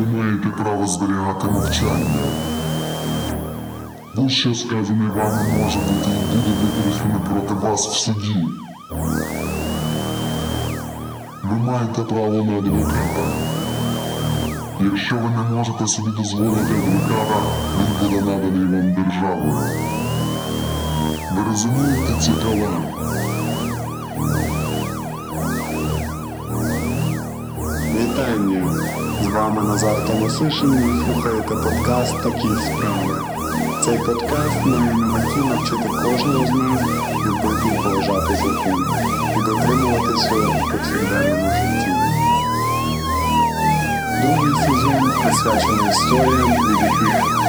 маєте право зберігати мовчання. Будь-що сказане вами може бути і буде використано проти вас в суді. Ви маєте право на адвоката. Якщо ви не можете собі дозволити адвоката, він буде наданий вам державою. Ви розумієте ці права? Вітання! З вами Назар Томасишин і слухаєте подкаст Такі справи. Цей подкаст має на меті навчити кожного з нас любити і поважати закон і дотримуватися в повсякденному житті. Другий сезон присвячений історіям, полонить кров.